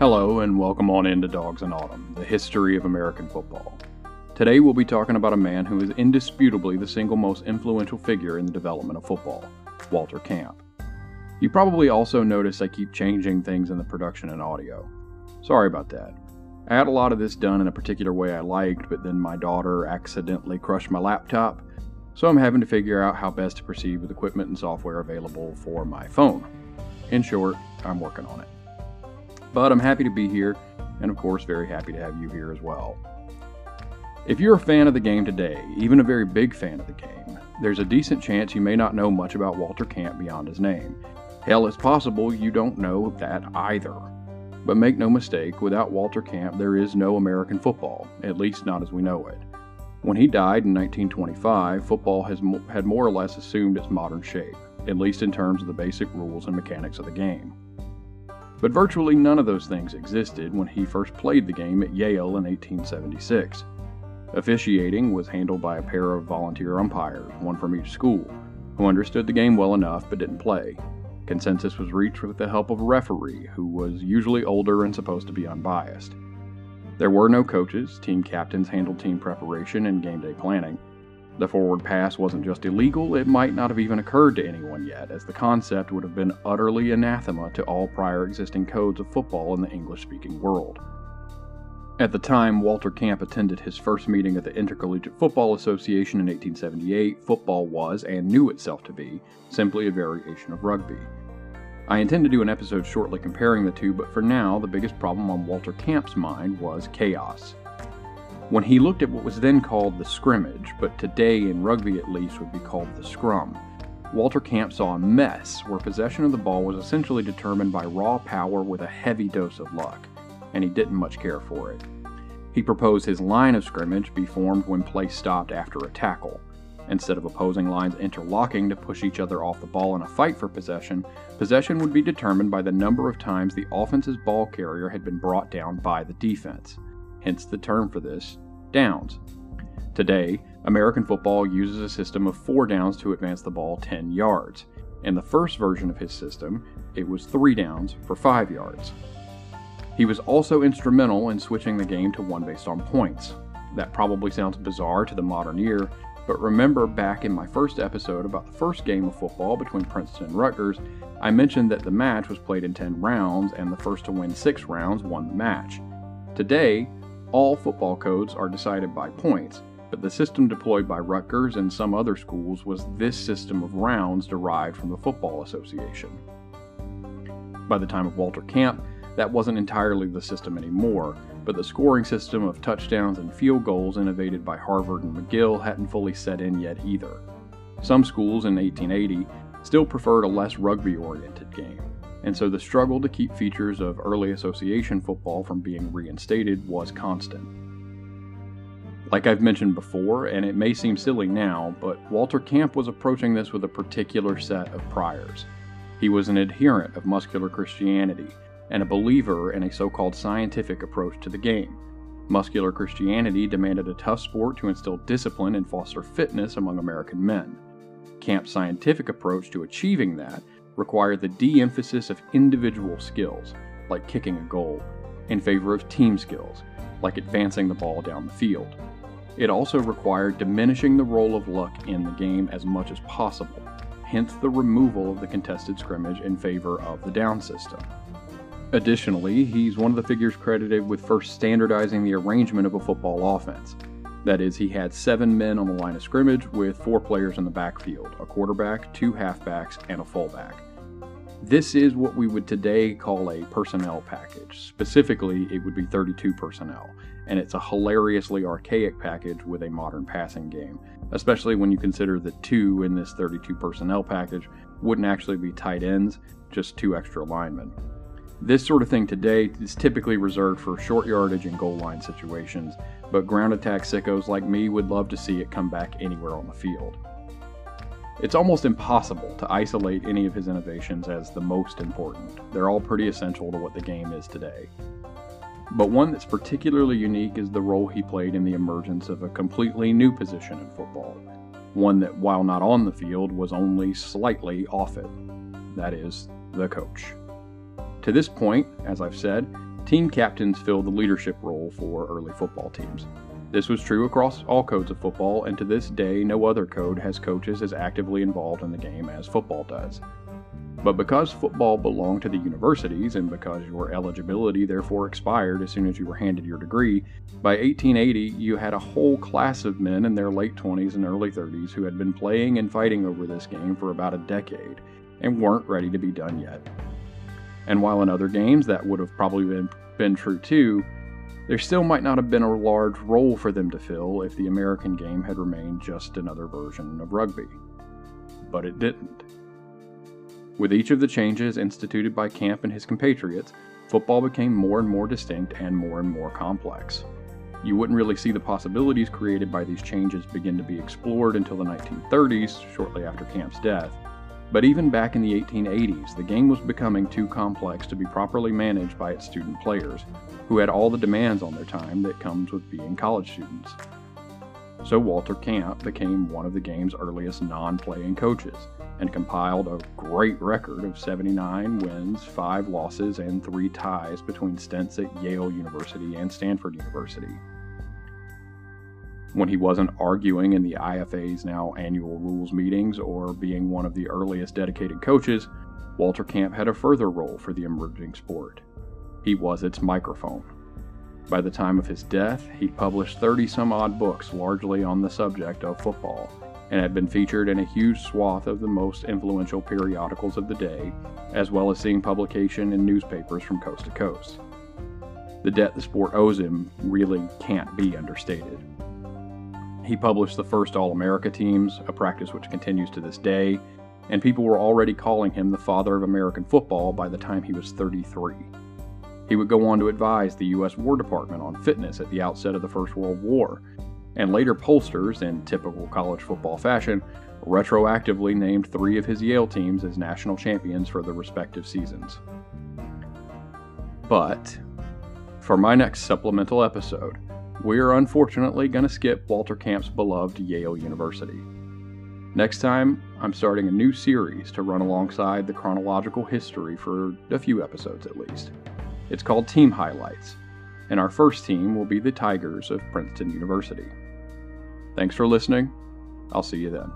Hello, and welcome on into Dogs in Autumn, the history of American football. Today we'll be talking about a man who is indisputably the single most influential figure in the development of football, Walter Camp. You probably also notice I keep changing things in the production and audio. Sorry about that. I had a lot of this done in a particular way I liked, but then my daughter accidentally crushed my laptop, so I'm having to figure out how best to proceed with equipment and software available for my phone. In short, I'm working on it. But I'm happy to be here, and of course, very happy to have you here as well. If you're a fan of the game today, even a very big fan of the game, there's a decent chance you may not know much about Walter Camp beyond his name. Hell, it's possible you don't know that either. But make no mistake, without Walter Camp, there is no American football, at least not as we know it. When he died in 1925, football has mo- had more or less assumed its modern shape, at least in terms of the basic rules and mechanics of the game. But virtually none of those things existed when he first played the game at Yale in 1876. Officiating was handled by a pair of volunteer umpires, one from each school, who understood the game well enough but didn't play. Consensus was reached with the help of a referee, who was usually older and supposed to be unbiased. There were no coaches, team captains handled team preparation and game day planning, the forward pass wasn't just illegal, it might not have even occurred to anyone yet, as the concept would have been utterly anathema to all prior existing codes of football in the English speaking world. At the time Walter Camp attended his first meeting at the Intercollegiate Football Association in 1878, football was, and knew itself to be, simply a variation of rugby. I intend to do an episode shortly comparing the two, but for now, the biggest problem on Walter Camp's mind was chaos. When he looked at what was then called the scrimmage, but today in rugby at least would be called the scrum, Walter Camp saw a mess where possession of the ball was essentially determined by raw power with a heavy dose of luck, and he didn't much care for it. He proposed his line of scrimmage be formed when play stopped after a tackle. Instead of opposing lines interlocking to push each other off the ball in a fight for possession, possession would be determined by the number of times the offense's ball carrier had been brought down by the defense hence the term for this, downs. Today, American football uses a system of four downs to advance the ball 10 yards. In the first version of his system, it was three downs for five yards. He was also instrumental in switching the game to one based on points. That probably sounds bizarre to the modern ear, but remember back in my first episode about the first game of football between Princeton and Rutgers, I mentioned that the match was played in 10 rounds and the first to win 6 rounds won the match. Today, all football codes are decided by points, but the system deployed by Rutgers and some other schools was this system of rounds derived from the Football Association. By the time of Walter Camp, that wasn't entirely the system anymore, but the scoring system of touchdowns and field goals innovated by Harvard and McGill hadn't fully set in yet either. Some schools in 1880 still preferred a less rugby oriented game and so the struggle to keep features of early association football from being reinstated was constant. Like I've mentioned before, and it may seem silly now, but Walter Camp was approaching this with a particular set of priors. He was an adherent of muscular Christianity and a believer in a so called scientific approach to the game. Muscular Christianity demanded a tough sport to instill discipline and foster fitness among American men. Camp's scientific approach to achieving that require the de emphasis of individual skills, like kicking a goal, in favor of team skills, like advancing the ball down the field. It also required diminishing the role of luck in the game as much as possible, hence the removal of the contested scrimmage in favor of the down system. Additionally, he's one of the figures credited with first standardizing the arrangement of a football offense. That is, he had seven men on the line of scrimmage with four players in the backfield a quarterback, two halfbacks, and a fullback. This is what we would today call a personnel package. Specifically, it would be 32 personnel, and it's a hilariously archaic package with a modern passing game, especially when you consider that two in this 32 personnel package wouldn't actually be tight ends, just two extra linemen. This sort of thing today is typically reserved for short yardage and goal line situations, but ground attack sickos like me would love to see it come back anywhere on the field. It's almost impossible to isolate any of his innovations as the most important. They're all pretty essential to what the game is today. But one that's particularly unique is the role he played in the emergence of a completely new position in football. One that, while not on the field, was only slightly off it. That is, the coach. To this point, as I've said, Team captains fill the leadership role for early football teams. This was true across all codes of football, and to this day, no other code has coaches as actively involved in the game as football does. But because football belonged to the universities, and because your eligibility therefore expired as soon as you were handed your degree, by 1880 you had a whole class of men in their late 20s and early 30s who had been playing and fighting over this game for about a decade and weren't ready to be done yet. And while in other games that would have probably been, been true too, there still might not have been a large role for them to fill if the American game had remained just another version of rugby. But it didn't. With each of the changes instituted by Camp and his compatriots, football became more and more distinct and more and more complex. You wouldn't really see the possibilities created by these changes begin to be explored until the 1930s, shortly after Camp's death. But even back in the 1880s, the game was becoming too complex to be properly managed by its student players, who had all the demands on their time that comes with being college students. So Walter Camp became one of the game's earliest non playing coaches and compiled a great record of 79 wins, 5 losses, and 3 ties between stints at Yale University and Stanford University. When he wasn't arguing in the IFA's now annual rules meetings or being one of the earliest dedicated coaches, Walter Camp had a further role for the emerging sport. He was its microphone. By the time of his death, he published 30 some odd books largely on the subject of football and had been featured in a huge swath of the most influential periodicals of the day, as well as seeing publication in newspapers from coast to coast. The debt the sport owes him really can't be understated. He published the first All America teams, a practice which continues to this day, and people were already calling him the father of American football by the time he was 33. He would go on to advise the U.S. War Department on fitness at the outset of the First World War, and later pollsters, in typical college football fashion, retroactively named three of his Yale teams as national champions for the respective seasons. But, for my next supplemental episode, we are unfortunately going to skip Walter Camp's beloved Yale University. Next time, I'm starting a new series to run alongside the chronological history for a few episodes at least. It's called Team Highlights, and our first team will be the Tigers of Princeton University. Thanks for listening. I'll see you then.